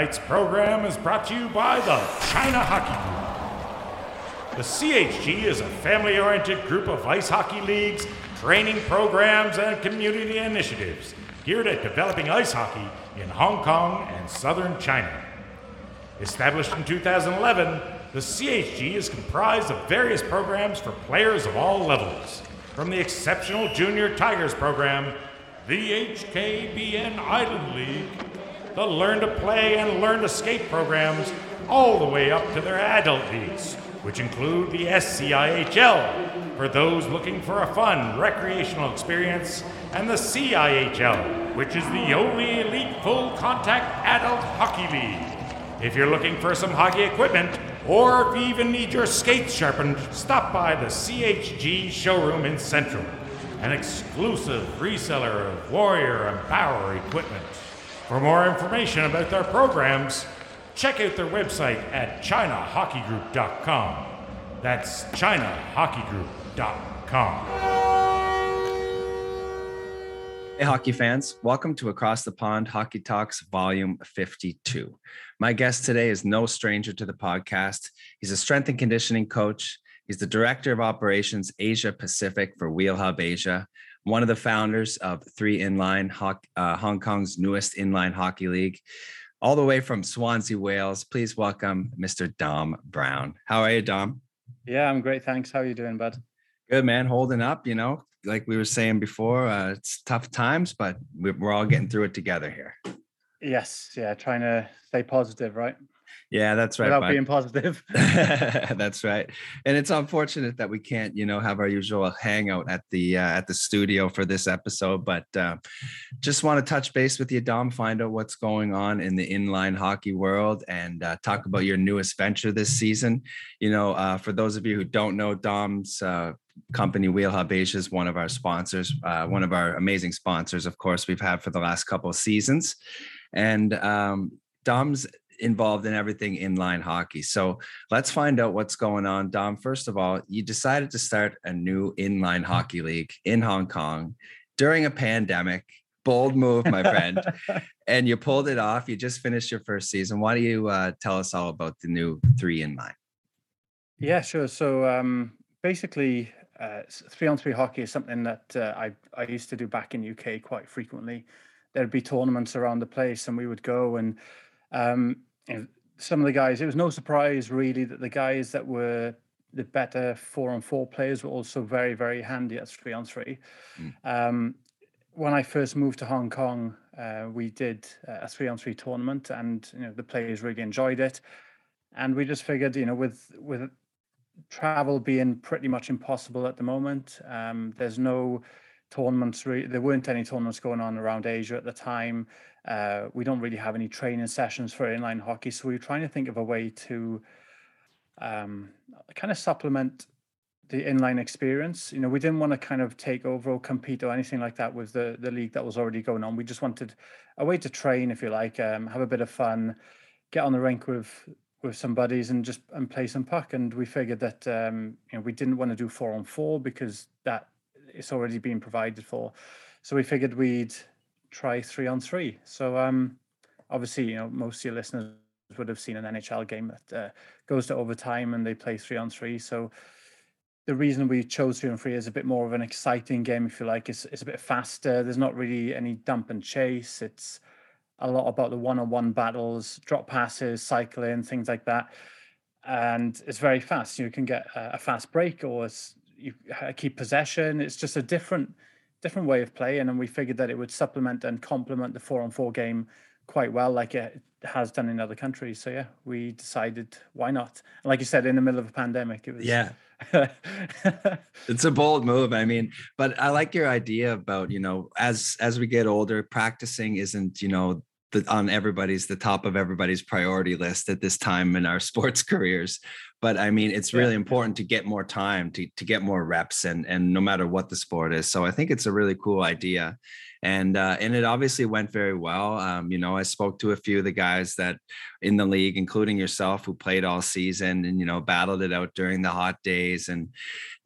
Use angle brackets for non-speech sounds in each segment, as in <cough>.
Tonight's program is brought to you by the China Hockey Group. The CHG is a family oriented group of ice hockey leagues, training programs, and community initiatives geared at developing ice hockey in Hong Kong and southern China. Established in 2011, the CHG is comprised of various programs for players of all levels, from the exceptional Junior Tigers program, the HKBN Island League, the Learn to Play and Learn to Skate programs, all the way up to their adult leagues, which include the SCIHL for those looking for a fun recreational experience, and the CIHL, which is the only elite full contact adult hockey league. If you're looking for some hockey equipment, or if you even need your skates sharpened, stop by the CHG showroom in Central, an exclusive reseller of Warrior and Power equipment. For more information about their programs, check out their website at ChinaHockeyGroup.com. That's ChinaHockeyGroup.com. Hey, hockey fans, welcome to Across the Pond Hockey Talks Volume 52. My guest today is no stranger to the podcast. He's a strength and conditioning coach. He's the director of operations Asia Pacific for Wheel Hub Asia, one of the founders of Three Inline, uh, Hong Kong's newest inline hockey league, all the way from Swansea, Wales. Please welcome Mr. Dom Brown. How are you, Dom? Yeah, I'm great. Thanks. How are you doing, bud? Good, man. Holding up, you know, like we were saying before, uh, it's tough times, but we're all getting through it together here. Yes. Yeah. Trying to stay positive, right? Yeah, that's right. Without being positive. <laughs> that's right. And it's unfortunate that we can't, you know, have our usual hangout at the uh, at the studio for this episode. But uh, just want to touch base with you, Dom. Find out what's going on in the inline hockey world and uh, talk about your newest venture this season. You know, uh, for those of you who don't know, Dom's uh, company Wheel Hub Asia is one of our sponsors, uh, one of our amazing sponsors, of course, we've had for the last couple of seasons. And um, Dom's involved in everything inline hockey. So let's find out what's going on. Dom, first of all, you decided to start a new inline hockey league in Hong Kong during a pandemic. Bold move, my friend. <laughs> and you pulled it off. You just finished your first season. Why don't you uh, tell us all about the new three inline? Yeah, sure. So um, basically, uh, three on three hockey is something that uh, I, I used to do back in UK quite frequently. There'd be tournaments around the place, and we would go and um, you know, some of the guys, it was no surprise really that the guys that were the better four on four players were also very, very handy at three on three. Mm. Um, when I first moved to Hong Kong, uh, we did a three on three tournament, and you know the players really enjoyed it. And we just figured, you know, with with travel being pretty much impossible at the moment, um, there's no tournaments. Re- there weren't any tournaments going on around Asia at the time. Uh, we don't really have any training sessions for inline hockey, so we are trying to think of a way to um, kind of supplement the inline experience. You know, we didn't want to kind of take over or compete or anything like that with the the league that was already going on. We just wanted a way to train, if you like, um, have a bit of fun, get on the rink with with some buddies and just and play some puck. And we figured that um, you know we didn't want to do four on four because that it's already been provided for. So we figured we'd try three on three. So um, obviously, you know, most of your listeners would have seen an NHL game that uh, goes to overtime and they play three on three. So the reason we chose three on three is a bit more of an exciting game, if you like. It's, it's a bit faster. There's not really any dump and chase. It's a lot about the one-on-one battles, drop passes, cycling, things like that. And it's very fast. You can get a, fast break or you uh, keep possession. It's just a different different way of playing, and we figured that it would supplement and complement the four on four game quite well, like it has done in other countries. So yeah, we decided why not. And like you said, in the middle of a pandemic, it was yeah. <laughs> it's a bold move. I mean, but I like your idea about you know as as we get older, practicing isn't you know the, on everybody's the top of everybody's priority list at this time in our <laughs> sports careers but I mean, it's really yeah. important to get more time to to get more reps, and and no matter what the sport is. So I think it's a really cool idea, and uh, and it obviously went very well. Um, you know, I spoke to a few of the guys that in the league, including yourself, who played all season and you know battled it out during the hot days and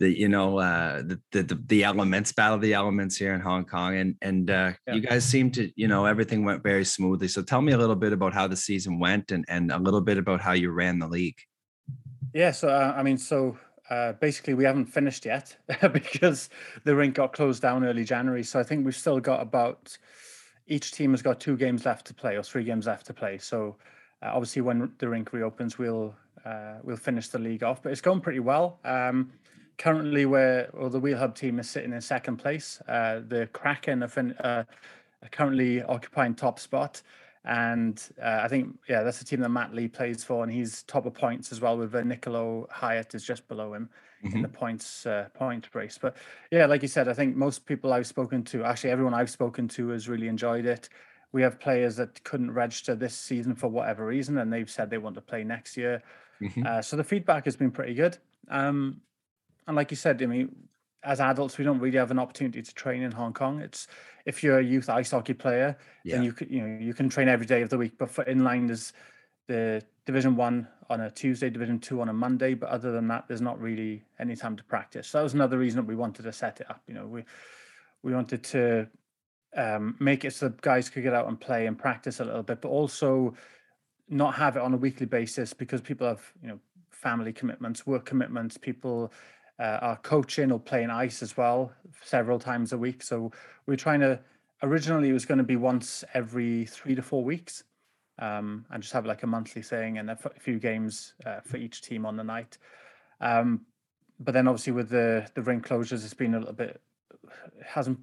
the you know uh, the, the the elements, battle the elements here in Hong Kong, and and uh, yeah. you guys seem to you know everything went very smoothly. So tell me a little bit about how the season went and and a little bit about how you ran the league. Yeah, so uh, I mean, so uh, basically we haven't finished yet <laughs> because the rink got closed down early January. So I think we've still got about each team has got two games left to play or three games left to play. So uh, obviously when the rink reopens, we'll uh, we'll finish the league off. But it's going pretty well. Um, currently, where well, the Wheel Hub team is sitting in second place. Uh, the Kraken are, fin- uh, are currently occupying top spot. And uh, I think, yeah, that's the team that Matt Lee plays for, and he's top of points as well. With uh, Niccolo Hyatt is just below him mm-hmm. in the points uh, point race. But yeah, like you said, I think most people I've spoken to, actually everyone I've spoken to, has really enjoyed it. We have players that couldn't register this season for whatever reason, and they've said they want to play next year. Mm-hmm. Uh, so the feedback has been pretty good. Um, and like you said, I mean, as adults, we don't really have an opportunity to train in Hong Kong. It's if you're a youth ice hockey player, yeah. then you can you know you can train every day of the week. But for inline, there's the Division One on a Tuesday, Division Two on a Monday. But other than that, there's not really any time to practice. So that was another reason that we wanted to set it up. You know, we we wanted to um, make it so guys could get out and play and practice a little bit, but also not have it on a weekly basis because people have you know family commitments, work commitments, people uh, are coaching or playing ice as well several times a week. So we're trying to. Originally, it was going to be once every three to four weeks, um, and just have like a monthly thing and a, few games uh, for each team on the night. Um, but then, obviously, with the the ring closures, it's been a little bit. It hasn't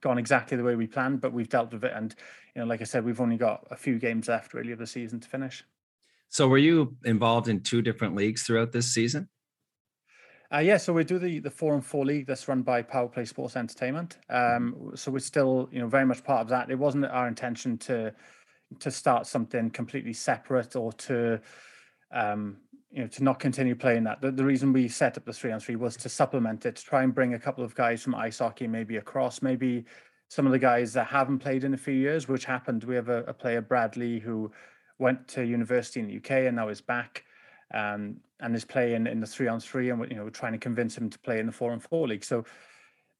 gone exactly the way we planned, but we've dealt with it. And you know, like I said, we've only got a few games left really of the season to finish. So, were you involved in two different leagues throughout this season? Uh, yeah, so we do the the four and four league that's run by Power Play Sports Entertainment. Um, so we're still, you know, very much part of that. It wasn't our intention to to start something completely separate or to um, you know to not continue playing that. The, the reason we set up the three on three was to supplement it, to try and bring a couple of guys from ice hockey maybe across, maybe some of the guys that haven't played in a few years, which happened. We have a, a player Bradley who went to university in the UK and now is back um, and is playing in the three on three, and you know, we're trying to convince him to play in the four on four league. So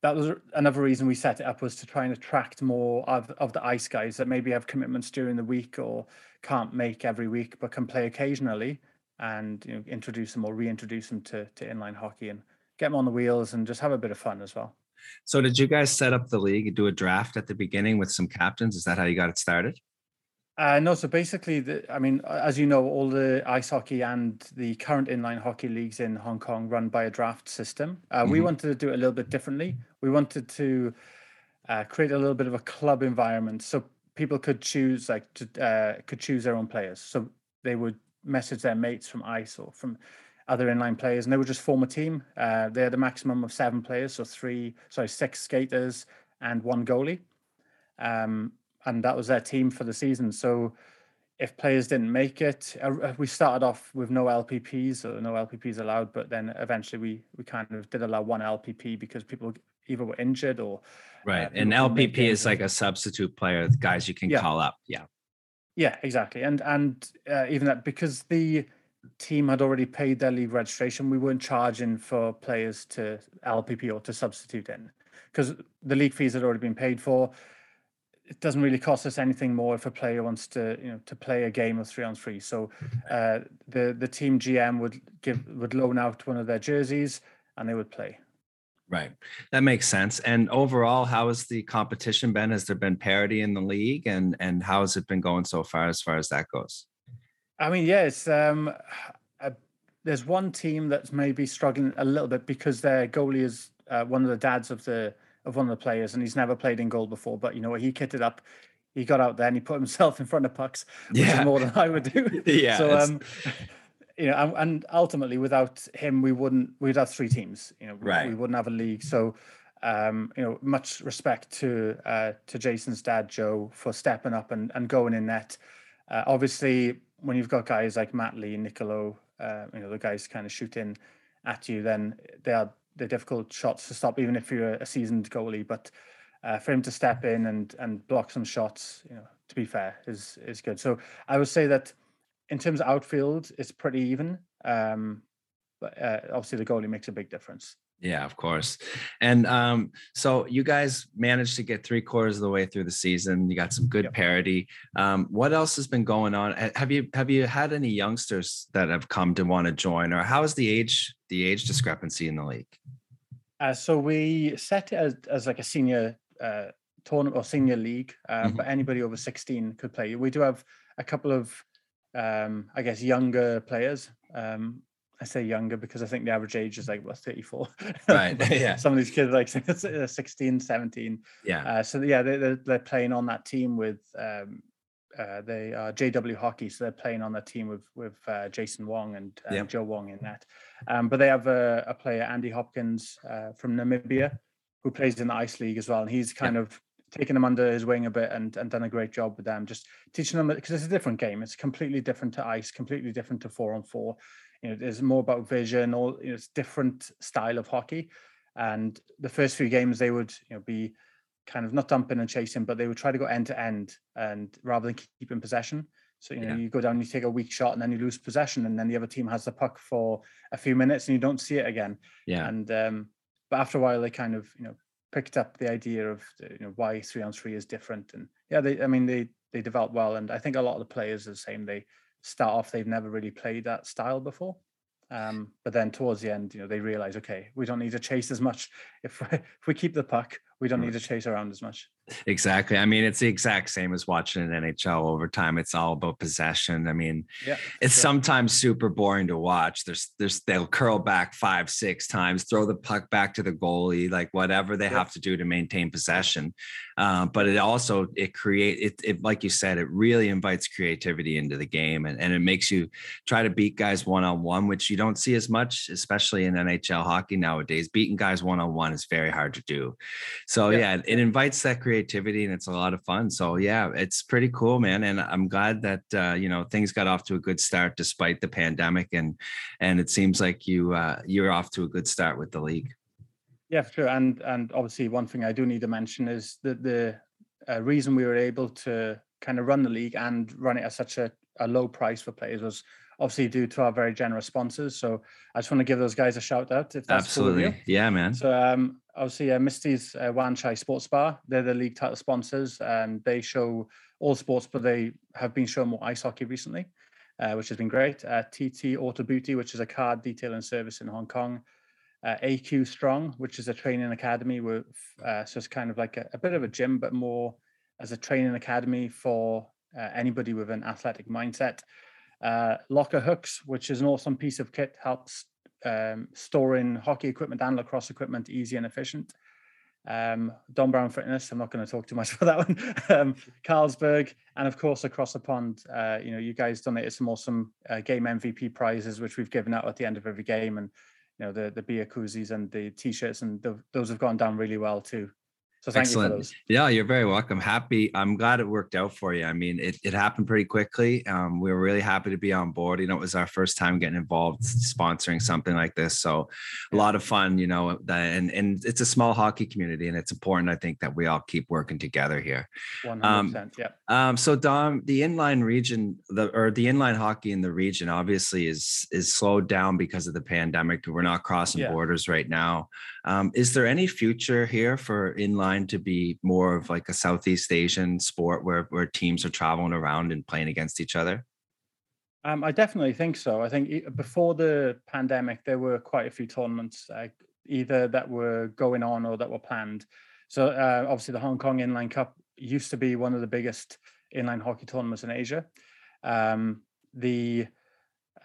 that was another reason we set it up was to try and attract more of, of the ice guys that maybe have commitments during the week or can't make every week but can play occasionally and you know introduce them or reintroduce them to, to inline hockey and get them on the wheels and just have a bit of fun as well. So did you guys set up the league and do a draft at the beginning with some captains? Is that how you got it started? Uh, no, so basically, the, I mean, as you know, all the ice hockey and the current inline hockey leagues in Hong Kong run by a draft system. Uh, mm-hmm. We wanted to do it a little bit differently. We wanted to uh, create a little bit of a club environment so people could choose, like, to, uh, could choose their own players. So they would message their mates from ice or from other inline players, and they would just form a team. Uh, they had a maximum of seven players, so three, sorry, six skaters and one goalie. Um, and that was their team for the season. So if players didn't make it, uh, uh, we started off with no LPPs or no LPPs allowed, but then eventually we we kind of did allow one LPP because people either were injured or right. Uh, and LPP is like a substitute player, guys you can yeah. call up. Yeah. Yeah, exactly. And and uh, even that because the team had already paid their league registration, we weren't charging for players to LPP or to substitute in because the league fees had already been paid for it doesn't really cost us anything more if a player wants to you know to play a game of three on three. So uh, the the team gm would give would loan out one of their jerseys and they would play. Right. That makes sense. And overall how has the competition been? Has there been parity in the league? And and how has it been going so far as far as that goes? I mean yes um uh, there's one team that's maybe struggling a little bit because their goalie is uh, one of the dads of the of one of the players, and he's never played in goal before. But you know, what? he kitted up, he got out there and he put himself in front of pucks, which yeah. is more than I would do. <laughs> yeah. So, um, you know, and, ultimately, without him, we wouldn't. We'd have three teams. You know, right. we wouldn't have a league. So, um, you know, much respect to uh, to Jason's dad, Joe, for stepping up and, and going in net. Uh, obviously, when you've got guys like Matt Lee, Niccolo, uh, you know the guys kind of shooting at you, then they are they're difficult shots to stop, even if you're a seasoned goalie. But uh, for him to step in and and block some shots, you know, to be fair, is is good. So I would say that in terms of outfield, it's pretty even. Um, but uh, obviously, the goalie makes a big difference. Yeah, of course. And um, so you guys managed to get three quarters of the way through the season. You got some good yep. parity. Um, what else has been going on? Have you have you had any youngsters that have come to want to join, or how is the age the age discrepancy in the league? Uh, so we set it as, as like a senior uh, tournament or senior league, uh, mm-hmm. but anybody over 16 could play. We do have a couple of, um, I guess, younger players. Um, I say younger because I think the average age is like what 34. <laughs> Right. <laughs> yeah. Some of these kids like <laughs> 16, 17. Yeah. Uh, so yeah, they, they're, they're playing on that team with um, uh, they are JW Hockey, so they're playing on that team with with uh, Jason Wong and uh, yep. Joe Wong in that. Um, but they have a, a player Andy Hopkins uh, from Namibia who plays in the Ice League as well, and he's kind yep. of taken them under his wing a bit and, and done a great job with them, just teaching them because it's a different game. It's completely different to ice, completely different to four on four. You know, there's more about vision, all you know, it's different style of hockey. And the first few games, they would you know be kind of not dumping and chasing, but they would try to go end to end, and rather than keeping possession. So you know, yeah. you go down, you take a weak shot, and then you lose possession, and then the other team has the puck for a few minutes, and you don't see it again. Yeah. And um, but after a while, they kind of you know picked up the idea of you know why three on three is different, and yeah, they I mean they they develop well, and I think a lot of the players are the same. They start off they've never really played that style before, um, but then towards the end, you know, they realize, okay, we don't need to chase as much. If <laughs> if we keep the puck, we don't need to chase around as much. Exactly. I mean, it's the exact same as watching an NHL overtime. It's all about possession. I mean, yeah, it's sure. sometimes super boring to watch. There's, there's, they'll curl back five, six times, throw the puck back to the goalie, like whatever they yeah. have to do to maintain possession. Uh, but it also it create it, it, like you said, it really invites creativity into the game, and, and it makes you try to beat guys one on one, which you don't see as much, especially in NHL hockey nowadays. Beating guys one on one is very hard to do. So yeah. yeah, it invites that creativity and it's a lot of fun. So yeah, it's pretty cool, man. And I'm glad that uh, you know things got off to a good start despite the pandemic, and and it seems like you uh, you're off to a good start with the league. Yeah, for sure. And and obviously one thing I do need to mention is that the uh, reason we were able to kind of run the league and run it at such a, a low price for players was obviously due to our very generous sponsors. So I just want to give those guys a shout out. If that's absolutely, cool yeah, man. So um, obviously uh, Misty's uh, Wan Chai Sports Bar. They're the league title sponsors, and they show all sports, but they have been showing more ice hockey recently, uh, which has been great. Uh, TT Auto Beauty, which is a car detailing service in Hong Kong. Uh, AQ Strong, which is a training academy with, uh, so it's kind of like a, a, bit of a gym, but more as a training academy for anybody with an athletic mindset. Uh, Locker Hooks, which is an awesome piece of kit, helps um, storing hockey equipment and lacrosse equipment easy and efficient. Um, Dom Brown Fitness, I'm not going to talk too much <laughs> about that one. um, Carlsberg, and of course, across the pond, uh, you know, you guys donated some awesome uh, game MVP prizes, which we've given out at the end of every game, and you know, the the beer koozies and the t-shirts, and the, those have gone down really well too. So thank Excellent. you for those. Yeah, you're very welcome. Happy. I'm glad it worked out for you. I mean, it, it happened pretty quickly. Um, we were really happy to be on board. You know, it was our first time getting involved sponsoring something like this. So a lot of fun, you know, and, and it's a small hockey community and it's important, I think, that we all keep working together here. 100%. Um, yeah. Um, so Dom, the inline region, the or the inline hockey in the region obviously is is slowed down because of the pandemic. We're not crossing yeah. borders right now. Um, is there any future here for inline to be more of like a Southeast Asian sport where where teams are traveling around and playing against each other? Um, I definitely think so. I think before the pandemic, there were quite a few tournaments, uh, either that were going on or that were planned. So uh, obviously, the Hong Kong Inline Cup used to be one of the biggest inline hockey tournaments in Asia. Um, the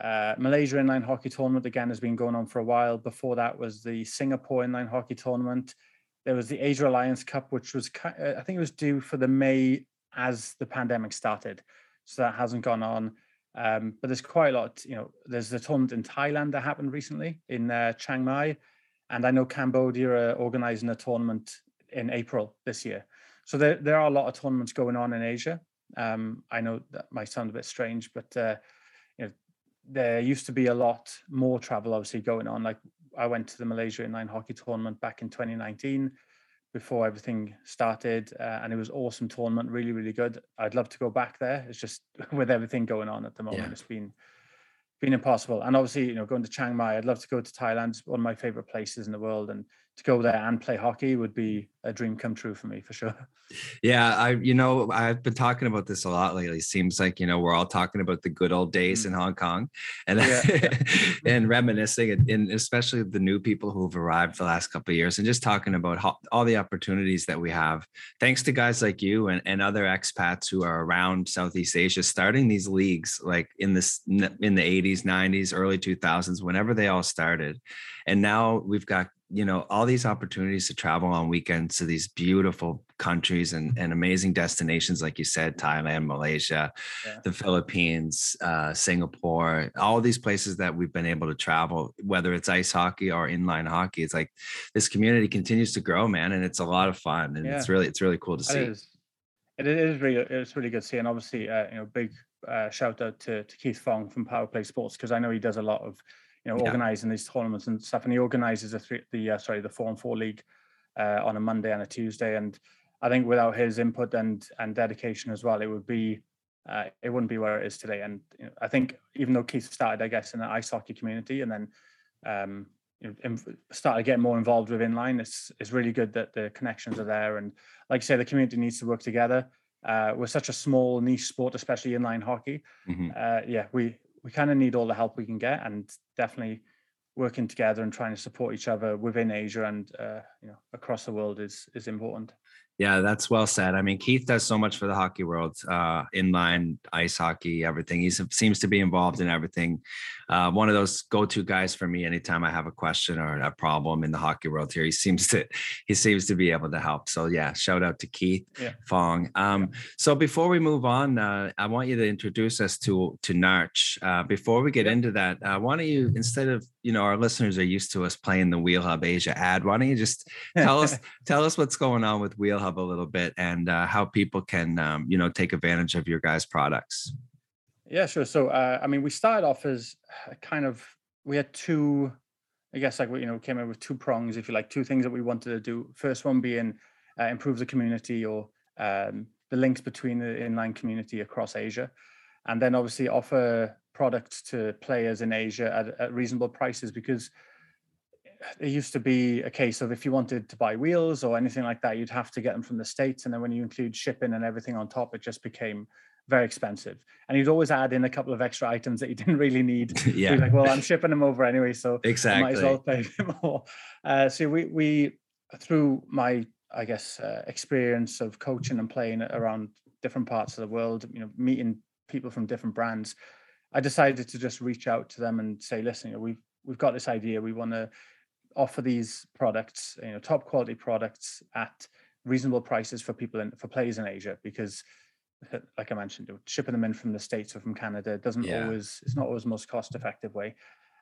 uh, Malaysia inline hockey tournament again has been going on for a while. Before that was the Singapore inline hockey tournament. There was the Asia Alliance Cup, which was uh, I think it was due for the May as the pandemic started, so that hasn't gone on. Um, but there's quite a lot. You know, there's the tournament in Thailand that happened recently in uh, Chiang Mai, and I know Cambodia are organising a tournament in April this year. So there there are a lot of tournaments going on in Asia. Um, I know that might sound a bit strange, but uh, you know there used to be a lot more travel obviously going on. Like I went to the Malaysia inline hockey tournament back in 2019 before everything started, uh, and it was awesome tournament, really, really good. I'd love to go back there. It's just <laughs> with everything going on at the moment, yeah. it's been been impossible. And obviously, you know, going to Chiang Mai, I'd love to go to Thailand. It's one of my favorite places in the world, and to go there and play hockey would be a dream come true for me for sure. <laughs> Yeah, I you know I've been talking about this a lot lately. Seems like you know we're all talking about the good old days mm. in Hong Kong, and <laughs> yeah. and reminiscing, and, and, especially the new people who've arrived the last couple of years, and just talking about how, all the opportunities that we have, thanks to guys like you and, and other expats who are around Southeast Asia, starting these leagues like in this in the 80s, 90s, early 2000s, whenever they all started, and now we've got you know all these opportunities to travel on weekends to these beautiful countries and, and amazing destinations like you said thailand malaysia yeah. the philippines uh, singapore all these places that we've been able to travel whether it's ice hockey or inline hockey it's like this community continues to grow man and it's a lot of fun and yeah. it's really it's really cool to see it is, it is really it's really good to see and obviously uh, you know big uh, shout out to, to keith fong from power play sports because i know he does a lot of you know, yeah. organizing these tournaments and stuff. And he organizes the three, the uh, sorry, the four and four league uh, on a Monday and a Tuesday. And I think without his input and and dedication as well, it would be uh, it wouldn't be where it is today. And you know, I think even though Keith started, I guess, in the ice hockey community, and then um, you know, started getting more involved with inline, it's it's really good that the connections are there. And like I say, the community needs to work together. Uh, we're such a small niche sport, especially inline hockey. Mm-hmm. Uh, yeah, we we kind of need all the help we can get, and definitely working together and trying to support each other within Asia and uh, you know across the world is is important. Yeah, that's well said. I mean, Keith does so much for the hockey world, uh, inline, ice hockey, everything. He seems to be involved in everything. Uh, one of those go-to guys for me anytime I have a question or a problem in the hockey world. Here, he seems to <laughs> he seems to be able to help. So yeah, shout out to Keith yeah. Fong. Um, yeah. So before we move on, uh, I want you to introduce us to to Narch. Uh, before we get yeah. into that, uh, why don't you instead of you know our listeners are used to us playing the Wheel Hub Asia ad, why don't you just <laughs> tell us tell us what's going on with Wheel Hub a little bit and uh, how people can um, you know take advantage of your guys' products. Yeah, sure. So uh, I mean, we started off as kind of we had two, I guess like we you know came in with two prongs, if you like, two things that we wanted to do. First one being uh, improve the community or um, the links between the inline community across Asia, and then obviously offer products to players in Asia at, at reasonable prices because it used to be a case of if you wanted to buy wheels or anything like that, you'd have to get them from the States. And then when you include shipping and everything on top, it just became very expensive. And you'd always add in a couple of extra items that you <laughs> didn't really need. <laughs> yeah. like, well, I'm shipping them over anyway. So exactly. I might as well pay <laughs> more. Uh, so we, we, through my, I guess, uh, experience of coaching and playing around different parts of the world, you know, meeting people from different brands, I decided to just reach out to them and say, listen, you know, we've, we've got this idea. We want to offer these products, you know, top quality products at reasonable prices for people in for players in Asia because <laughs> like I mentioned, shipping them in from the States or from Canada doesn't yeah. always it's not always the most cost effective way.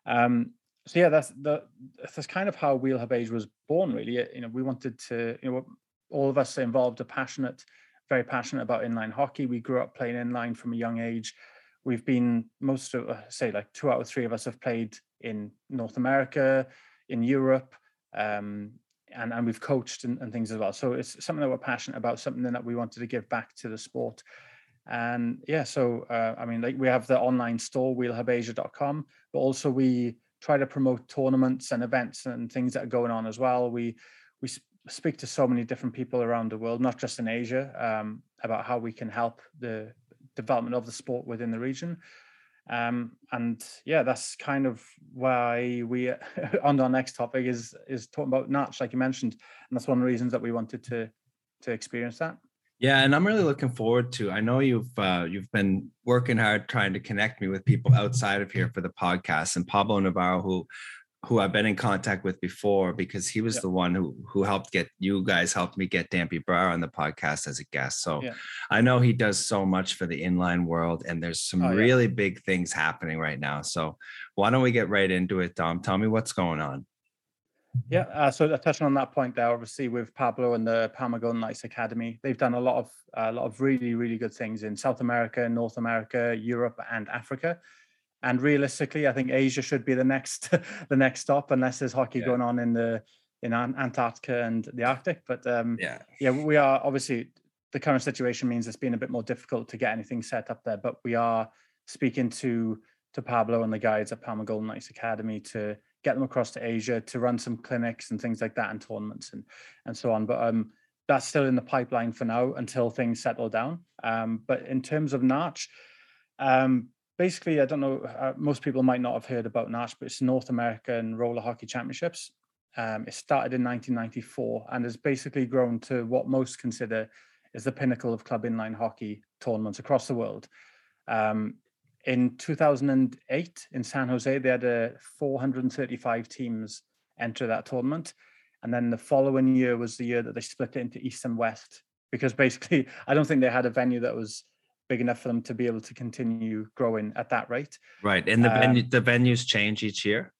Um, so yeah, that's the that's kind of how Wheel Hub Asia was born. Really, you know, we wanted to, you know, all of us involved are passionate, very passionate about inline hockey. We grew up playing inline from a young age. We've been most of uh, say like two out of three of us have played in North America, in Europe, um, and and we've coached and, and, things as well. So it's something that we're passionate about, something that we wanted to give back to the sport. And yeah, so uh, I mean, like we have the online store wheelhubasia.com, but also we try to promote tournaments and events and things that are going on as well. We we speak to so many different people around the world, not just in Asia, um, about how we can help the development of the sport within the region. Um, and yeah, that's kind of why we <laughs> on our next topic is is talking about Narch, like you mentioned, and that's one of the reasons that we wanted to to experience that. Yeah, and I'm really looking forward to. I know you've uh, you've been working hard trying to connect me with people outside of here for the podcast, and Pablo Navarro, who who I've been in contact with before because he was yep. the one who who helped get you guys helped me get Dampy Brar on the podcast as a guest. So yeah. I know he does so much for the inline world and there's some oh, really yeah. big things happening right now. So why don't we get right into it, Dom? Tell me what's going on. Yeah, uh, so touching on that point there, obviously with Pablo and the Palma Golden Knights Academy, they've done a lot of a lot of really really good things in South America, North America, Europe, and Africa and realistically, I think Asia should be the next <laughs> the next stop, unless there's hockey Yeah. going on in the in Antarctica and the Arctic. But um, Yeah. yeah, we are obviously the current situation means it's been a bit more difficult to get anything set up there. But we are speaking to to Pablo and the guys at Palma Golden Knights Academy to get them across to Asia to run some clinics and things like that and tournaments and and so on. But um, that's still in the pipeline for now until things settle down. Um, but in terms of Narch, um, basically, I don't know. Uh, most people might not have heard about Narch, but it's North American Roller Hockey Championships. Um, it started in 1994 and has basically grown to what most consider is the pinnacle of club inline hockey tournaments across the world. Um, in 2008 in San Jose, they had uh, 435 teams enter that tournament. And then the following year was the year that they split it into East and West because basically, <laughs> I don't think they had a venue that was big enough for them to be able to continue growing at that rate. Right. And the venue, Um, the venues change each year.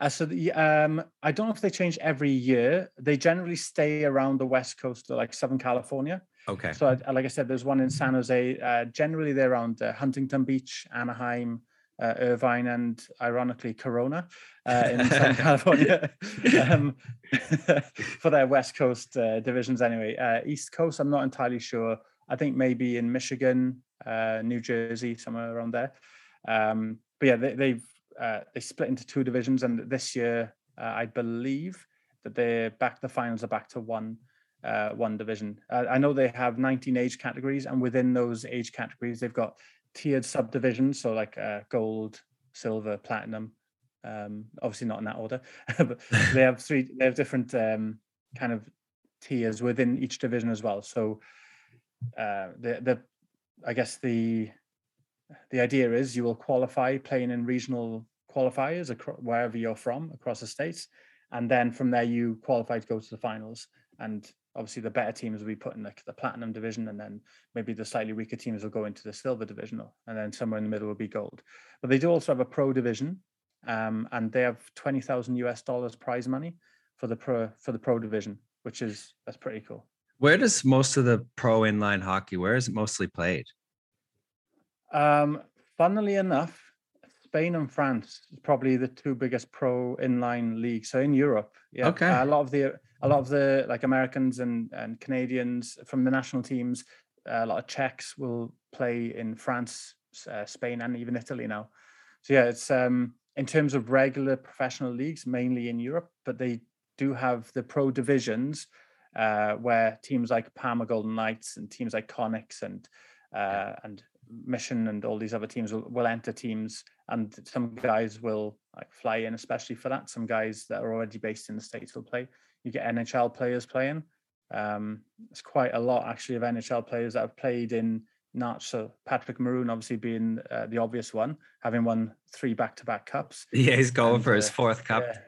Uh, so the, um, I don't know if they change every year. They generally stay around the west coast, like Southern California. Okay. So, I, like I said, there's one in San Jose. Uh, generally, they're around uh, Huntington Beach, Anaheim, uh, Irvine, and ironically, Corona uh, in Southern <laughs> California <laughs> um, <laughs> for their West Coast uh, divisions. Anyway, uh, East Coast, I'm not entirely sure. I think maybe in Michigan, uh, New Jersey, somewhere around there. Um, but yeah, they, they've uh, they split into two divisions, and this year, uh, I believe that they're back. The finals are back to one uh, one division. Uh, I know they have 19 age categories, and within those age categories, they've got tiered subdivisions, so like uh, gold, silver, platinum. Um, obviously not in that order, <laughs> but they <laughs> have three. They have different um, kind of tiers within each division as well. So uh, the the I guess the the idea is you will qualify playing in regional qualifiers across wherever you're from across the states, and then from there you qualify to go to the finals. And obviously, the better teams will be put in the, the platinum division, and then maybe the slightly weaker teams will go into the silver division, and then somewhere in the middle will be gold. But they do also have a pro division, um, and they have twenty thousand US dollars prize money for the pro for the pro division, which is that's pretty cool. Where does most of the pro inline hockey, where is it mostly played? Um, funnily enough, Spain and France is probably the two biggest pro inline leagues. So in Europe, yeah, Okay. a lot of the a lot of the like Americans and and Canadians from the national teams, a lot of Czechs will play in France, uh, Spain, and even Italy now. So yeah, it's um in terms of regular professional leagues, mainly in Europe, but they do have the pro divisions uh, where teams like Parma Golden Knights and teams like Konixx and uh, and Mission and all these other teams will, will enter teams, and some guys will like fly in, especially for that. Some guys that are already based in the states will play. You get NHL players playing. Um, it's quite a lot actually of NHL players that have played in Narch. So Patrick Maroon, obviously being uh, the obvious one, having won three back-to-back cups. <laughs> Yeah, he's going And, for his uh, fourth cup. Yeah,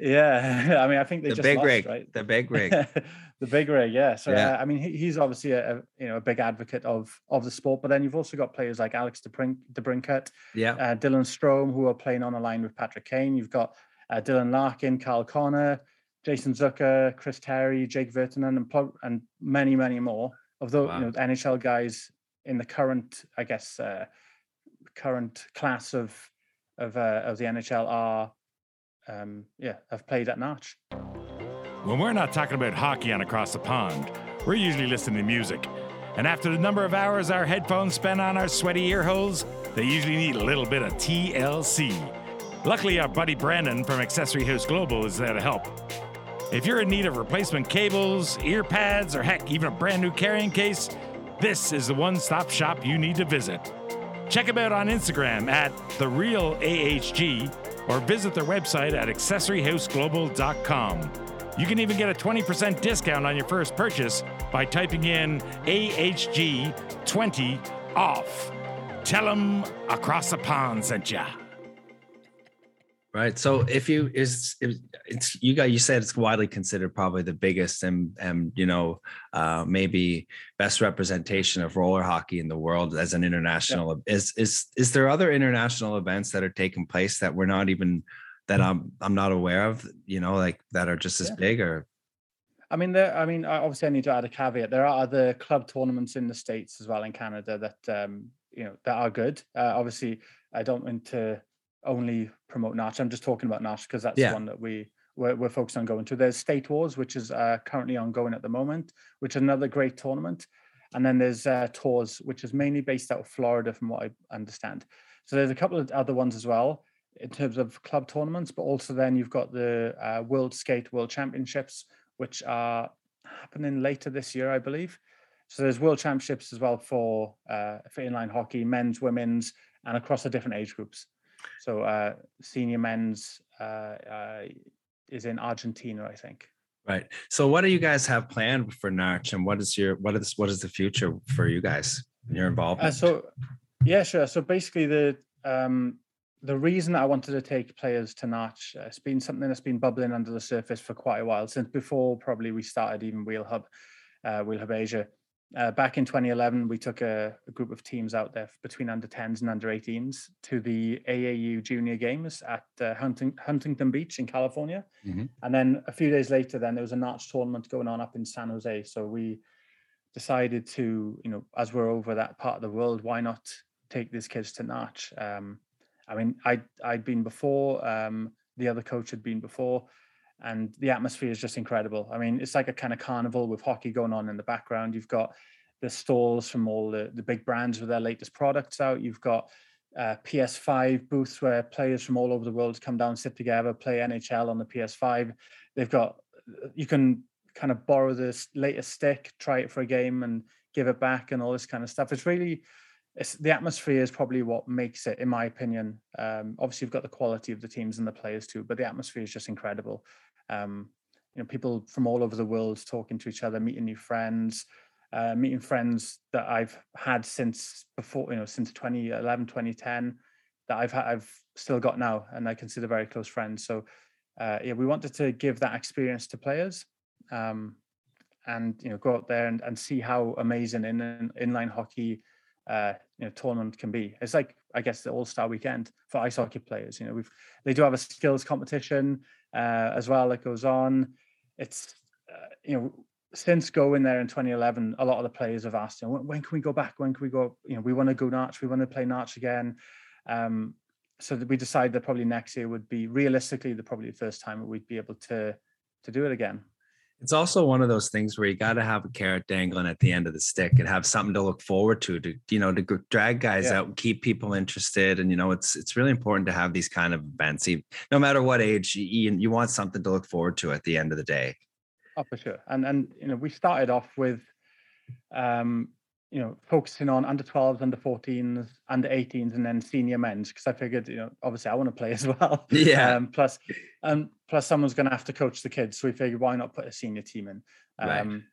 yeah. <laughs> I mean, I think they the just big lost, rig, right? the big rig. <laughs> the big rig, yeah. So Yeah. uh, I mean, he, he's obviously a, a you know a big advocate of of the sport. But then you've also got players like Alex DeBrink, DeBrincat, Yeah, uh, Dylan Strome, who are playing on a line with Patrick Kane. You've got uh, Dylan Larkin, Carl Connor, Jason Zucker, Chris Terry, Jake Virtanen, and and many many more of those Wow. you know NHL guys in the current, I guess, uh, current class of of uh, of the NHL are um, yeah have played at Narch. When we're not talking about hockey on across the pond, we're usually listening to music. And after the number of hours our headphones spend on our sweaty ear holes, they usually need a little bit of TLC. Luckily, our buddy Brandon from Accessory House Global is there to help. If you're in need of replacement cables, ear pads, or heck, even a brand new carrying case, this is the one stop shop you need to visit. Check them out on Instagram at The Real AHG or visit their website at accessoryhouseglobal.com. You can even get a 20% discount on your first purchase by typing in AHG20 off. Tell them across the pond sent ya. Right. So if you is it's you got you said it's widely considered probably the biggest and and you know uh, maybe best representation of roller hockey in the world as an international is is is there other international events that are taking place that we're not even that I'm I'm not aware of you know like that are just as Yeah. big or I mean, there. I mean, obviously, I need to add a caveat. There are other club tournaments in the states as well in Canada that um, you know that are good. Uh, obviously, I don't want to only promote Narch. I'm just talking about Narch because that's Yeah. the one that we we're, we're focused on going to. There's State Wars, which is uh, currently ongoing at the moment, which is another great tournament. And then there's uh, Tours, which is mainly based out of Florida, from what I understand. So there's a couple of other ones as well in terms of club tournaments, but also then you've got the uh, World Skate World Championships, which are happening later this year, I believe. So there's World Championships as well for uh, for inline hockey, men's, women's, and across the different age groups. So uh, senior men's uh, uh, is in Argentina, I think. Right. So what do you guys have planned for Narch and what is your what is what is the future for you guys and your Uh, involvement? so, yeah, sure. So basically, the um, the reason I wanted to take players to Narch, uh, it's been something that's been bubbling under the surface for quite a while since before probably we started even Wheel Hub, uh, Wheel Hub Asia. Uh, back in 2011, we took a, a group of teams out there between under 10s and under 18s to the AAU Junior Games at uh, Hunting, Huntington Beach in California. Mhm. And then a few days later, then there was a Narch tournament going on up in San Jose. So we decided to, you know, as we're over that part of the world, why not take these kids to Narch? Um, I mean, I I'd been before. Um, the other coach had been before, and the atmosphere is just incredible. I mean, it's like a kind of carnival with hockey going on in the background. You've got the stalls from all the the big brands with their latest products out. You've got uh, PS5 booths where players from all over the world come down, sit together, play NHL on the PS5. They've got you can kind of borrow this latest stick, try it for a game, and give it back, and all this kind of stuff. It's really it's the atmosphere is probably what makes it, in my opinion. Um, obviously, you've got the quality of the teams and the players too, but the atmosphere is just incredible. Um, you know, people from all over the world talking to each other, meeting new friends, uh, meeting friends that I've had since before, you know, since 2011, 2010, that I've had, I've still got now, and I consider very close friends. So, uh, yeah, we wanted to give that experience to players. Um, and you know, go out there and, and see how amazing in, in inline hockey uh, you know tournament can be. It's like I guess the All Star Weekend for ice hockey players. You know, we've they do have a skills competition uh, as well that goes on. It's uh, you know since going there in 2011, a lot of the players have asked, you know, when, can we go back? When can we go? You know, we want to go Narch. We want to play Narch again. Um, so that we decided that probably next year would be realistically the probably the first time we'd be able to to do it again. It's also one of those things where you got to have a carrot dangling at the end of the stick and have something to look forward to, to you know, to drag guys Yeah. out, and keep people interested, and you know, it's it's really important to have these kind of events, no matter what age. You, you you want something to look forward to at the end of the day. Oh, for sure. And and you know, we started off with um, you know, focusing on under 12s, under 14s, under 18s, and then senior men's because I figured, you know, obviously I want to play as well. <laughs> Yeah. Um, plus, um, plus someone's going to have to coach the kids, so we figured why not put a senior team in. Right. Um,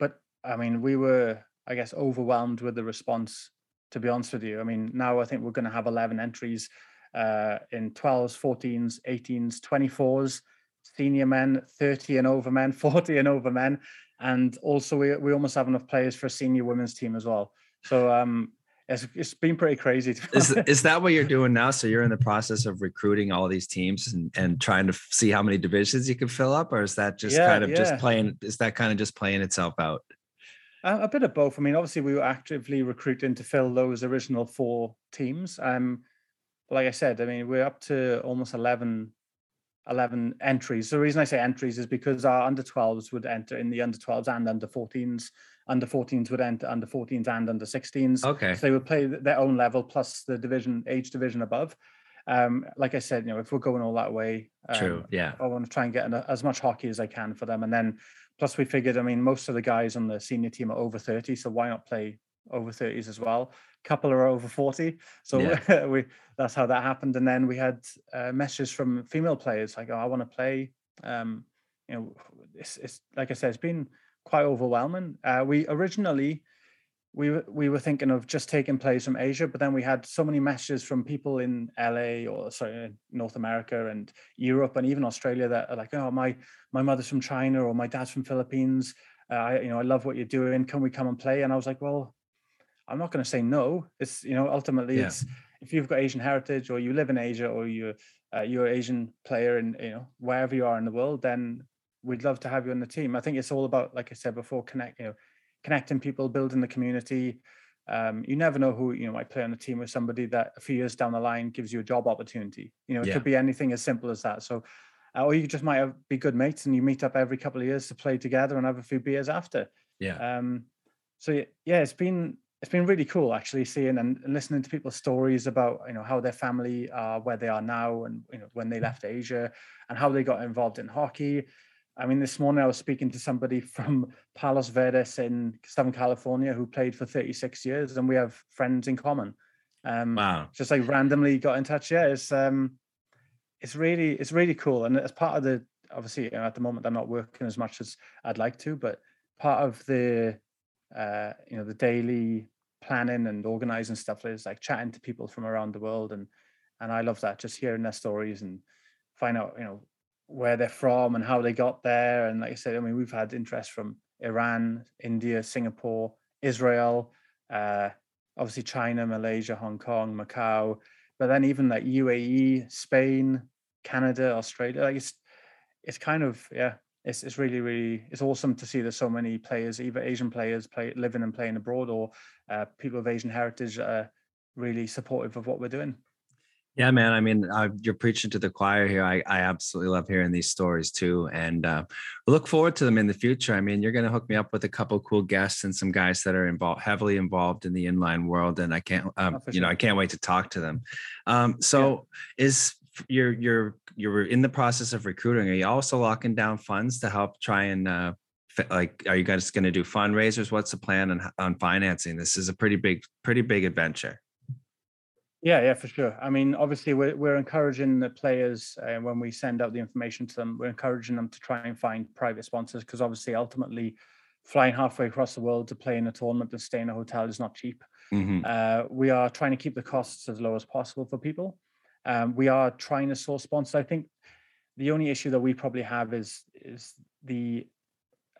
but I mean, we were, I guess, overwhelmed with the response. To be honest with you, I mean, now I think we're going to have 11 entries uh, in 12s, 14s, 18s, 24s, senior men, 30 and over men, <laughs> 40 and over men, and also we we almost have enough players for a senior women's team as well. So um, it's it's been pretty crazy. Is is that what you're doing now? So you're in the process of recruiting all these teams and, and trying to see how many divisions you can fill up, or is that just Yeah, kind of just playing? Is that kind of just playing itself out? Uh, a bit of both. I mean, obviously, we were actively recruiting to fill those original four teams. Um, like I said, I mean, we're up to almost 11, 11 entries. The reason I say entries is because our under 12s would enter in the under 12s and under 14s. Under 14s would enter under 14s and under 16s. Okay. So they would play their own level plus the division, age division above. Um, like I said, you know, if we're going all that way, um, True. Yeah. I want to try and get as much hockey as I can for them. And then plus we figured, I mean, most of the guys on the senior team are over 30, so why not play over 30s as well? Couple are over 40. So <laughs> we that's how that happened. And then we had uh, messages from female players like, oh, I want to play. Um, you know, it's, it's like I said, it's been quite overwhelming. Uh, we originally we were we were thinking of just taking players from Asia, but then we had so many messages from people in LA or sorry, North America and Europe and even Australia that are like, oh, my my mother's from China or my dad's from Philippines. Uh, I you know I love what you're doing. Can we come and play? And I was like, well, I'm not going to say no. It's you know ultimately Yeah. it's if you've got Asian heritage or you live in Asia or you uh, you're an Asian player in you know wherever you are in the world, then we'd love to have you on the team. I think it's all about like I said before, connect you know connecting people, building the community, um, you never know who you know might play on the team with somebody that a few years down the line gives you a job opportunity. You know, it Yeah. could be anything as simple as that. So, uh, or you just might have, be good mates and you meet up every couple of years to play together and have a few beers after. Yeah. Um, so yeah, it's been it's been really cool actually seeing and, and listening to people's stories about you know how their family are where they are now and you know when they left Asia and how they got involved in hockey. I mean, this morning I was speaking to somebody <laughs> from Palos Verdes in Southern California who played for 36 years, and we have friends in common. Um, Wow. just like randomly got in touch. Yeah, it's um, it's really it's really cool, and as part of the obviously you know, at the moment I'm not working as much as I'd like to, but part of the uh, you know the daily planning and organizing stuff is like chatting to people from around the world, and and I love that just hearing their stories and find out you know where they're from and how they got there, and like I said, I mean we've had interest from Iran, India, Singapore, Israel. Uh, obviously China, Malaysia, Hong Kong, Macau, but then even like UAE, Spain, Canada, Australia, like it's it's kind of yeah, it's it's really really it's awesome to see there's so many players, either Asian players play living and playing abroad, or uh, people of Asian heritage are really supportive of what we're doing. Yeah, man. I mean, uh, you're preaching to the choir here. I, I absolutely love hearing these stories too, and uh, look forward to them in the future. I mean, you're going to hook me up with a couple cool guests and some guys that are involved, heavily involved in the inline world, and I can't, um, Oh, you know. I can't wait to talk to them. Um, so, is you're you're you're in the process of recruiting? Are you also locking down funds to help try and uh, like, are you guys going to do fundraisers? What's the plan on on financing? This is a pretty big, pretty big adventure. Yeah, yeah, for sure. I mean, obviously, we're we're encouraging the players uh, when we send out the information to them. We're encouraging them to try and find private sponsors because obviously, ultimately, flying halfway across the world to play in a tournament and stay in a hotel is not cheap. Mhm. Uh, we are trying to keep the costs as low as possible for people. Um, we are trying to source sponsors. I think the only issue that we probably have is is the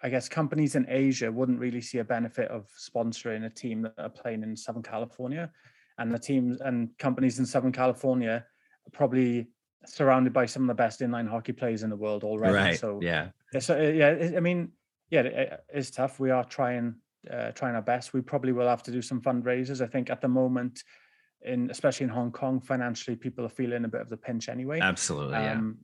I guess companies in Asia wouldn't really see a benefit of sponsoring a team that are playing in Southern California, and the teams and companies in Southern California are probably surrounded by some of the best inline hockey players in the world already. Right. So yeah. yeah, so uh, yeah, I mean, yeah, it's tough. We are trying, uh, trying our best. We probably will have to do some fundraisers. I think at the moment, in especially in Hong Kong, financially, people are feeling a bit of the pinch anyway. Absolutely. Yeah. Um,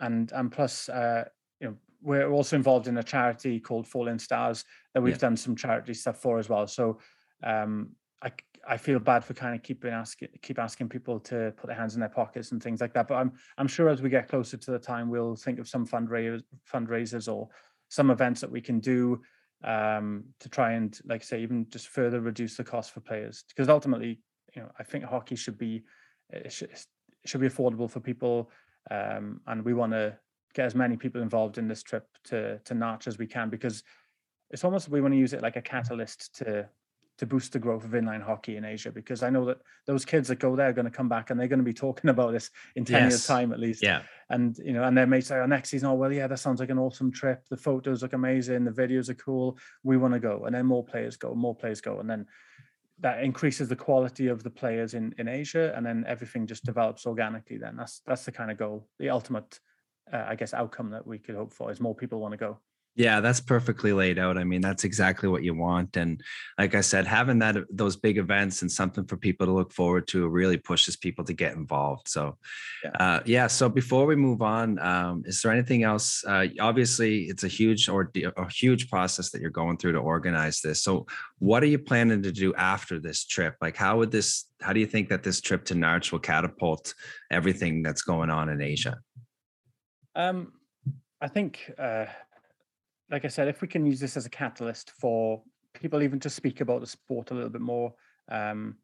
and and plus, uh, you know, we're also involved in a charity called Fallen Stars that we've Yeah. done some charity stuff for as well. So, um, I I feel bad for kind of keeping asking keep asking people to put their hands in their pockets and things like that. But I'm I'm sure as we get closer to the time, we'll think of some fundraisers fundraisers or some events that we can do um, to try and, like I say, even just further reduce the cost for players. Because ultimately, you know, I think hockey should be it should, it should be affordable for people, um, and we want to get as many people involved in this trip to to Narch as we can because it's almost we want to use it like a catalyst to to boost the growth of inline hockey in Asia because I know that those kids that go there are going to come back and they're going to be talking <laughs> about this in 10 years time at least. Yeah. and you know and their mates say oh next season oh well yeah that sounds like an awesome trip. The photos look amazing. The videos are cool. We want to go. And then more players go more players go. And then that increases the quality of the players in in Asia and then everything just develops organically then. That's that's the kind of goal the ultimate uh, I guess outcome that we could hope for is more people want to go Yeah, that's perfectly laid out. I mean, that's exactly what you want. And like I said, having that those big events and something for people to look forward to really pushes people to get involved. So Yeah. uh, yeah. So before we move on, um, is there anything else? Uh, obviously, it's a huge or a huge process that you're going through to organize this. So what are you planning to do after this trip? Like, how would this? How do you think that this trip to Narch will catapult everything that's going on in Asia? Um, I think, uh, like I said, if we can use this as a catalyst for people even to speak about the sport a little bit more, um,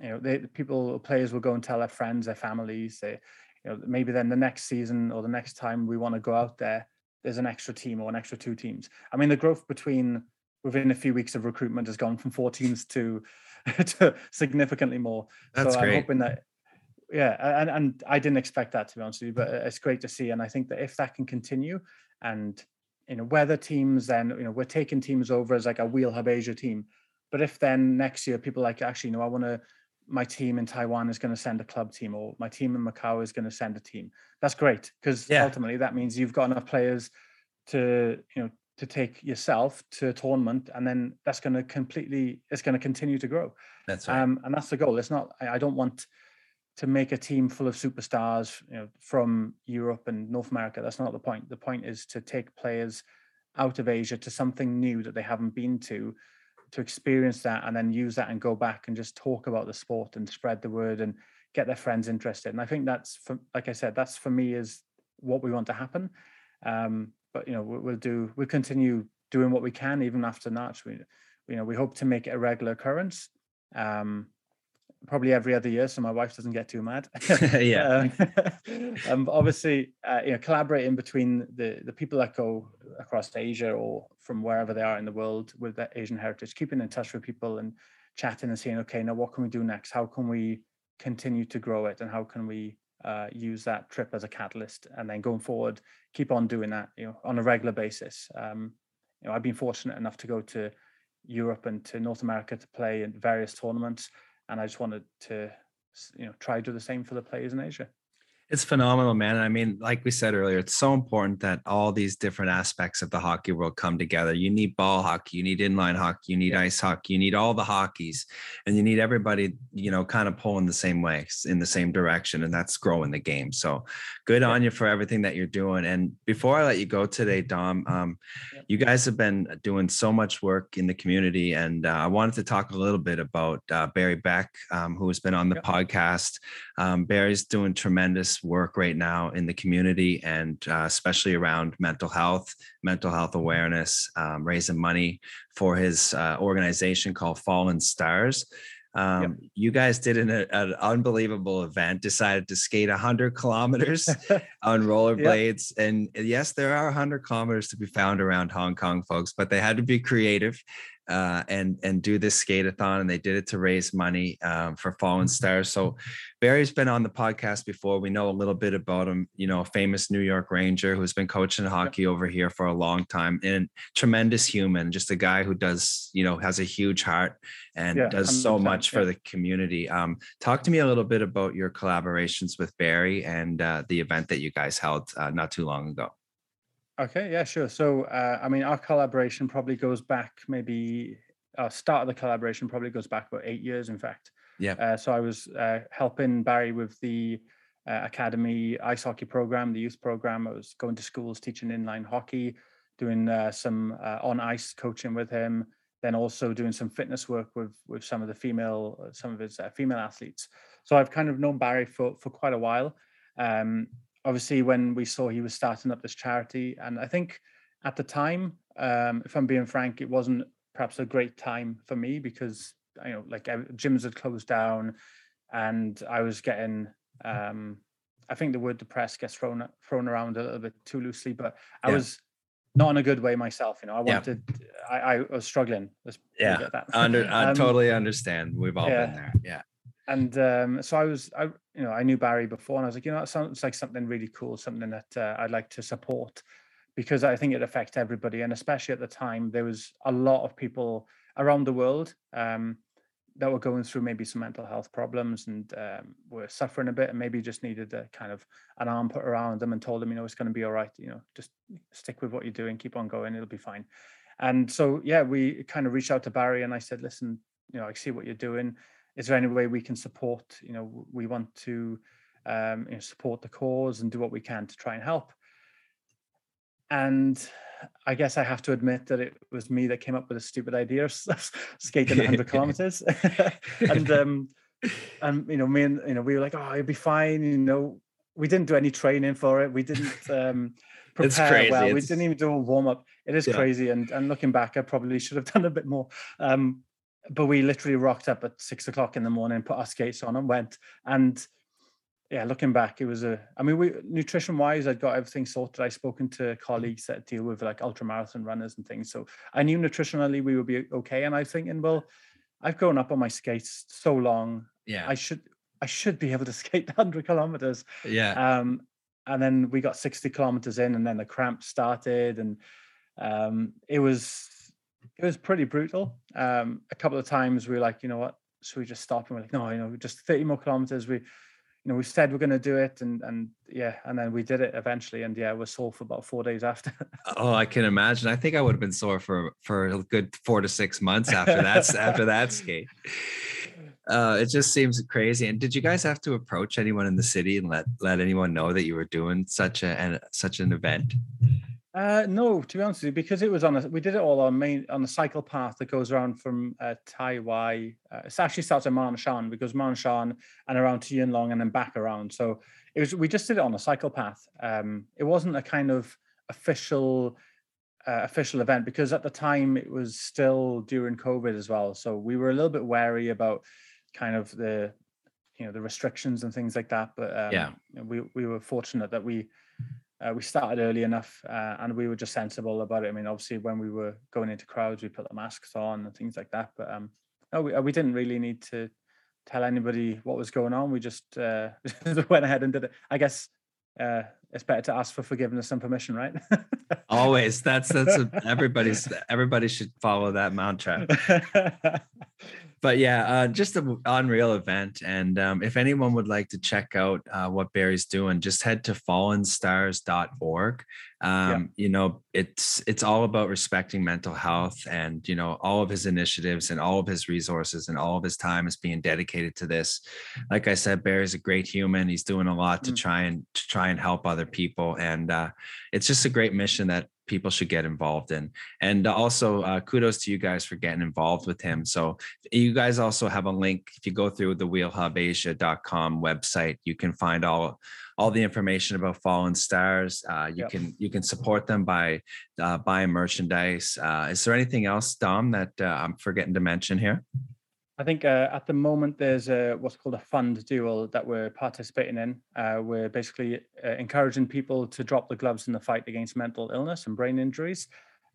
you know, they, people, players will go and tell their friends, their families, they, you know, maybe then the next season or the next time we want to go out there, there's an extra team or an extra two teams. I mean, the growth between within a few weeks of recruitment has gone from four teams to, <laughs> to significantly more. That's so I'm great. hoping that yeah and, and i didn't expect that to be honest with you but uh, it's great to see and i think that if that can continue and you know whether teams then you know we're taking teams over as like a wheel hub asia team but if then next year people like actually you know i want to my team in taiwan is going to send a club team or my team in macau is going to send a team that's great because Yeah. ultimately that means you've got enough players to you know to take yourself to a tournament and then that's going to completely it's going to continue to grow That's right. um, and that's the goal it's not I, I don't want to make a team full of superstars you know from europe and north america that's not the point the point is to take players out of asia to something new that they haven't been to to experience that and then use that and go back and just talk about the sport and spread the word and get their friends interested and i think that's for like i said that's for me is what we want to happen um, but you know we, we'll do we'll continue doing what we can even after Narch. We you know we hope to make it a regular occurrence. Um, probably every other year, so my wife doesn't get too mad. <laughs> yeah. <laughs> um, <laughs> um, obviously, uh, you know, collaborating between the the people that go across Asia or from wherever they are in the world with that Asian heritage, keeping in touch with people and chatting and saying, okay, now what can we do next? How can we continue to grow it, and how can we uh, use that trip as a catalyst, and then going forward, keep on doing that, you know, on a regular basis. Um, you know, I've been fortunate enough to go to Europe and to North America to play in various tournaments, and I just wanted to, you know, try to do the same for the players in Asia. It's phenomenal, man. I mean, like we said earlier, it's so important that all these different aspects of the hockey world come together. You need ball hockey, you need inline hockey, you need ice hockey, you need all the hockeys, and you need everybody, you know, kind of pulling the same way in the same direction, and that's growing the game. So, good on you for everything that you're doing. And before I let you go today, Dom, um, you guys have been doing so much work in the community, and uh, I wanted to talk a little bit about uh, Barry Beck, um, who has been on the podcast. Um, Barry's doing tremendous work right now in the community and uh, especially around mental health, mental health awareness, um, raising money for his uh, organization called Fallen Stars. Um, You guys did an, an unbelievable event, decided to skate 100 kilometers <laughs> on rollerblades. And yes, there are 100 kilometers to be found around Hong Kong, folks, but they had to be creative uh, and and do this skate-a-thon, and they did it to raise money um, for Fallen Stars. So Barry's been on the podcast before. We know a little bit about him. You know, a famous New York Ranger who's been coaching hockey over here for a long time, and tremendous human. Just a guy who does, you know, has a huge heart and Yeah, does so 100%, much for yeah. the community. Um, talk to me a little bit about your collaborations with Barry and uh, the event that you guys held uh, not too long ago. Okay, yeah, sure. So, uh, I mean, our collaboration probably goes back maybe our start of the collaboration probably goes back about eight years, in fact. Yeah. Uh, so I was uh, helping Barry with the uh, academy ice hockey program, the youth program. I was going to schools teaching inline hockey, doing uh, some uh, on ice coaching with him, then also doing some fitness work with with some of the female, some of his uh, female athletes. So I've kind of known Barry for for quite a while. Um, obviously, when we saw he was starting up this charity, and I think at the time, um, if I'm being frank, it wasn't perhaps a great time for me because you know, like gyms had closed down, and I was getting. Um, I think the word depressed gets thrown thrown around a little bit too loosely, but I Yeah. was not in a good way myself. You know, I Yeah. wanted. I, I was struggling. Let's Yeah. Under, <laughs> I Um, totally understand. We've all yeah. been there. Yeah. And um, so I was, I you know, I knew Barry before, and I was like, you know, that sounds like something really cool, something that uh, I'd like to support, because I think it affects everybody, and especially at the time, there was a lot of people around the world um, that were going through maybe some mental health problems and um, were suffering a bit, and maybe just needed a kind of an arm put around them and told them, you know, it's going to be all right, you know, just stick with what you're doing, keep on going, it'll be fine. And so, yeah, we kind of reached out to Barry, and I said, listen, you know, I see what you're doing is there any way we can support you know we want to um, you know, support the cause and do what we can to try and help? And i guess i have to admit that it was me that came up with a stupid idea of <laughs> skating 100 <laughs> kilometers. And um and you know me and you know we were like oh it'll be fine you know. We didn't do any training for it. We didn't <laughs> um It's prepare crazy, well. We didn't even do a warm-up. It is Yeah. crazy. And and looking back i probably should have done a bit more. Um but we literally rocked up at six o'clock in the morning, put our skates on, and went. And yeah, looking back, it was a. I mean, we nutrition wise, I'd got everything sorted. I'd spoken to colleagues that deal with like ultra marathon runners and things, so I knew nutritionally we would be okay. And I was thinking, well, I've grown up on my skates so long, Yeah. I should I should be able to <laughs> skate 100 kilometers. yeah. Um, and then we got 60 kilometers in, and then the cramp started, and um, it was it was pretty brutal. Um, a couple of times we were like, you know what, should we just stop? And we're like, no, you know, just 30 more kilometers. We, you know, we said we're going to do it, and and yeah, and then we did it eventually, and yeah, was sore for about four days after. <laughs> oh, I can imagine. I think I would have been sore for for a good four to six months after that after that <laughs> skate. Uh, it just seems crazy. And did you guys have to approach anyone in the city and let let anyone know that you were doing such a an, such an event? Uh, no, to be honest with you, because it was on a, we did it all on main on the cycle path that goes around from uh, Tai Wai. Uh, it actually starts at Ma On Shan because Ma On Shan and around to Yuen Long and then back around. So it was we just did it on a cycle path. Um, it wasn't a kind of official uh, official event because at the time it was still during COVID as well. So we were a little bit wary about kind of the you know the restrictions and things like that. But um, yeah, we we were fortunate that we uh, we started early enough uh, and we were just sensible about it. I mean, obviously, when we were going into crowds, we put the masks on and things like that. But um, no, we, uh, we didn't really need to tell anybody what was going on. We just uh, <laughs> went ahead and did it. I guess uh, it's better to ask for forgiveness and permission, right? <laughs> Always. That's that's a, everybody's. <laughs> Everybody should follow that mantra. but yeah, uh, just an unreal event. And um, if anyone would like to check out uh, what Barry's doing, just head to fallenstars.org. Um, yeah. You know, it's it's all about respecting mental health, and you know, all of his initiatives and all of his resources and all of his time is being dedicated to this. Like I said, Barry's a great human. He's doing a lot to mm. try and to try and help other people, and uh, it's just a great mission that people should get involved in. And also, uh, kudos to you guys for getting involved with him. So, you guys also have a link. If you go through the wheelhubasia.com website, you can find all all the information about Fallen Stars. Uh, you yep. can you can support them by uh, buying merchandise. Uh, is there anything else, Dom, that uh, I'm forgetting to mention here? I think uh, at the moment there's a, what's called a fund duel that we're participating in. Uh, we're basically uh, encouraging people to drop the gloves in the fight against mental illness and brain injuries.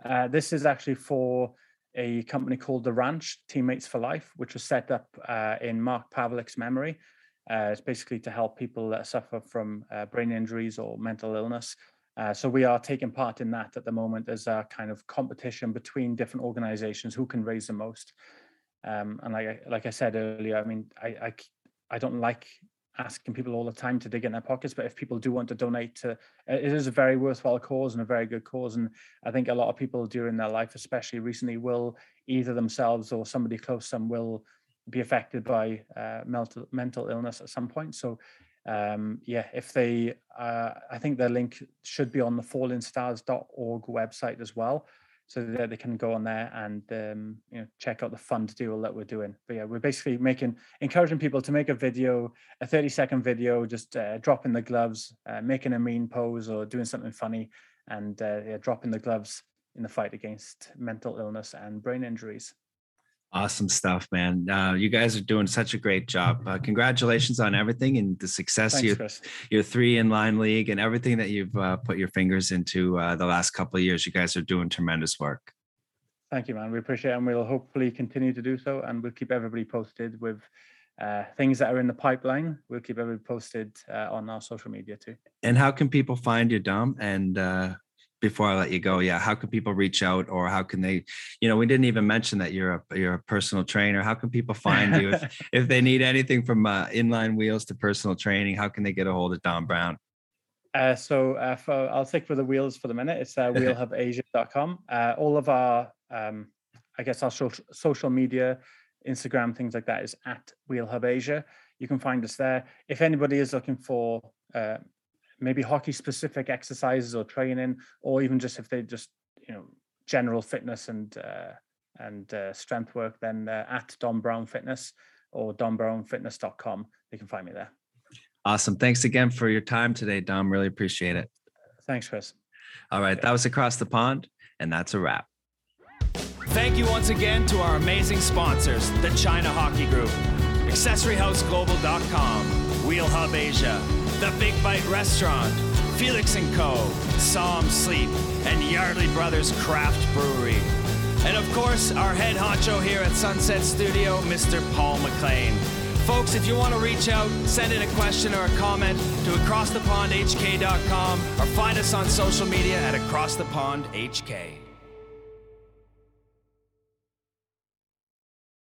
Uh, this is actually for a company called The Ranch Teammates for Life, which was set up uh, in Mark Pavlik's memory. Uh, it's basically to help people that suffer from brain injuries or mental illness. so we are taking part in that at the moment as a kind of competition between different organizations who can raise the most. Um, and like like I said earlier, I mean, I, I I don't like asking people all the time to dig in their pockets, but if people do want to donate to, it is a very worthwhile cause and a very good cause. And I think a lot of people during their life, especially recently, will either themselves or somebody close to them will be affected by uh, mental mental illness at some point. So um, yeah, if they, uh, I think their link should be on the fallenstars.org website as well so that they can go on there and um, you know check out the fund deal that we're doing. But yeah, we're basically making encouraging people to make a video, a 30 second video, just uh, dropping the gloves, uh, making a mean pose or doing something funny, and uh, yeah, dropping the gloves in the fight against mental illness and brain injuries. Awesome stuff, man. Uh, you guys are doing such a great job. Uh, congratulations on everything and the success Thanks, your, your three inline league and everything that you've uh, put your fingers into uh, the last couple of years. You guys are doing tremendous work. Thank you, man. We appreciate it. And we'll hopefully continue to do so. And we'll keep everybody posted with uh, things that are in the pipeline. We'll keep everybody posted uh, on our social media too. And how can people find you, Dom? And before I let you go, yeah, how can people reach out or how can they, you know, we didn't even mention that you're a you're a personal trainer. How can people find you if, <laughs> if they need anything from uh, inline wheels to personal training? How can they get a hold of Dom Brown? Uh, so uh, for, I'll stick with the wheels for the minute. It's uh, <laughs> wheelhubasia.com. Uh, all of our, um, I guess, our social, social media, Instagram, things like that is at wheelhubasia. You can find us there. If anybody is looking for uh, maybe hockey specific exercises or training, or even just if they just you know general fitness and uh, and uh, strength work, then uh, at Dom Brown Fitness or dombrownfitness.com, they can find me there. Awesome. Thanks again for your time today, Dom. Really appreciate it. Thanks, Chris. All right. That was Across the Pond, and that's a wrap. Thank you once again to our amazing sponsors, the China Hockey Group, AccessoryHouseGlobal.com, Wheel Hub Asia, the Big Bite Restaurant, Felix & Co., Psalm Sleep, and Yardley Brothers Craft Brewery. And of course, our head honcho here at Sunset Studio, Mr. Paul McLean. Folks, if you want to reach out, send in a question or a comment to acrossthepondhk.com or find us on social media at acrossthepondhk.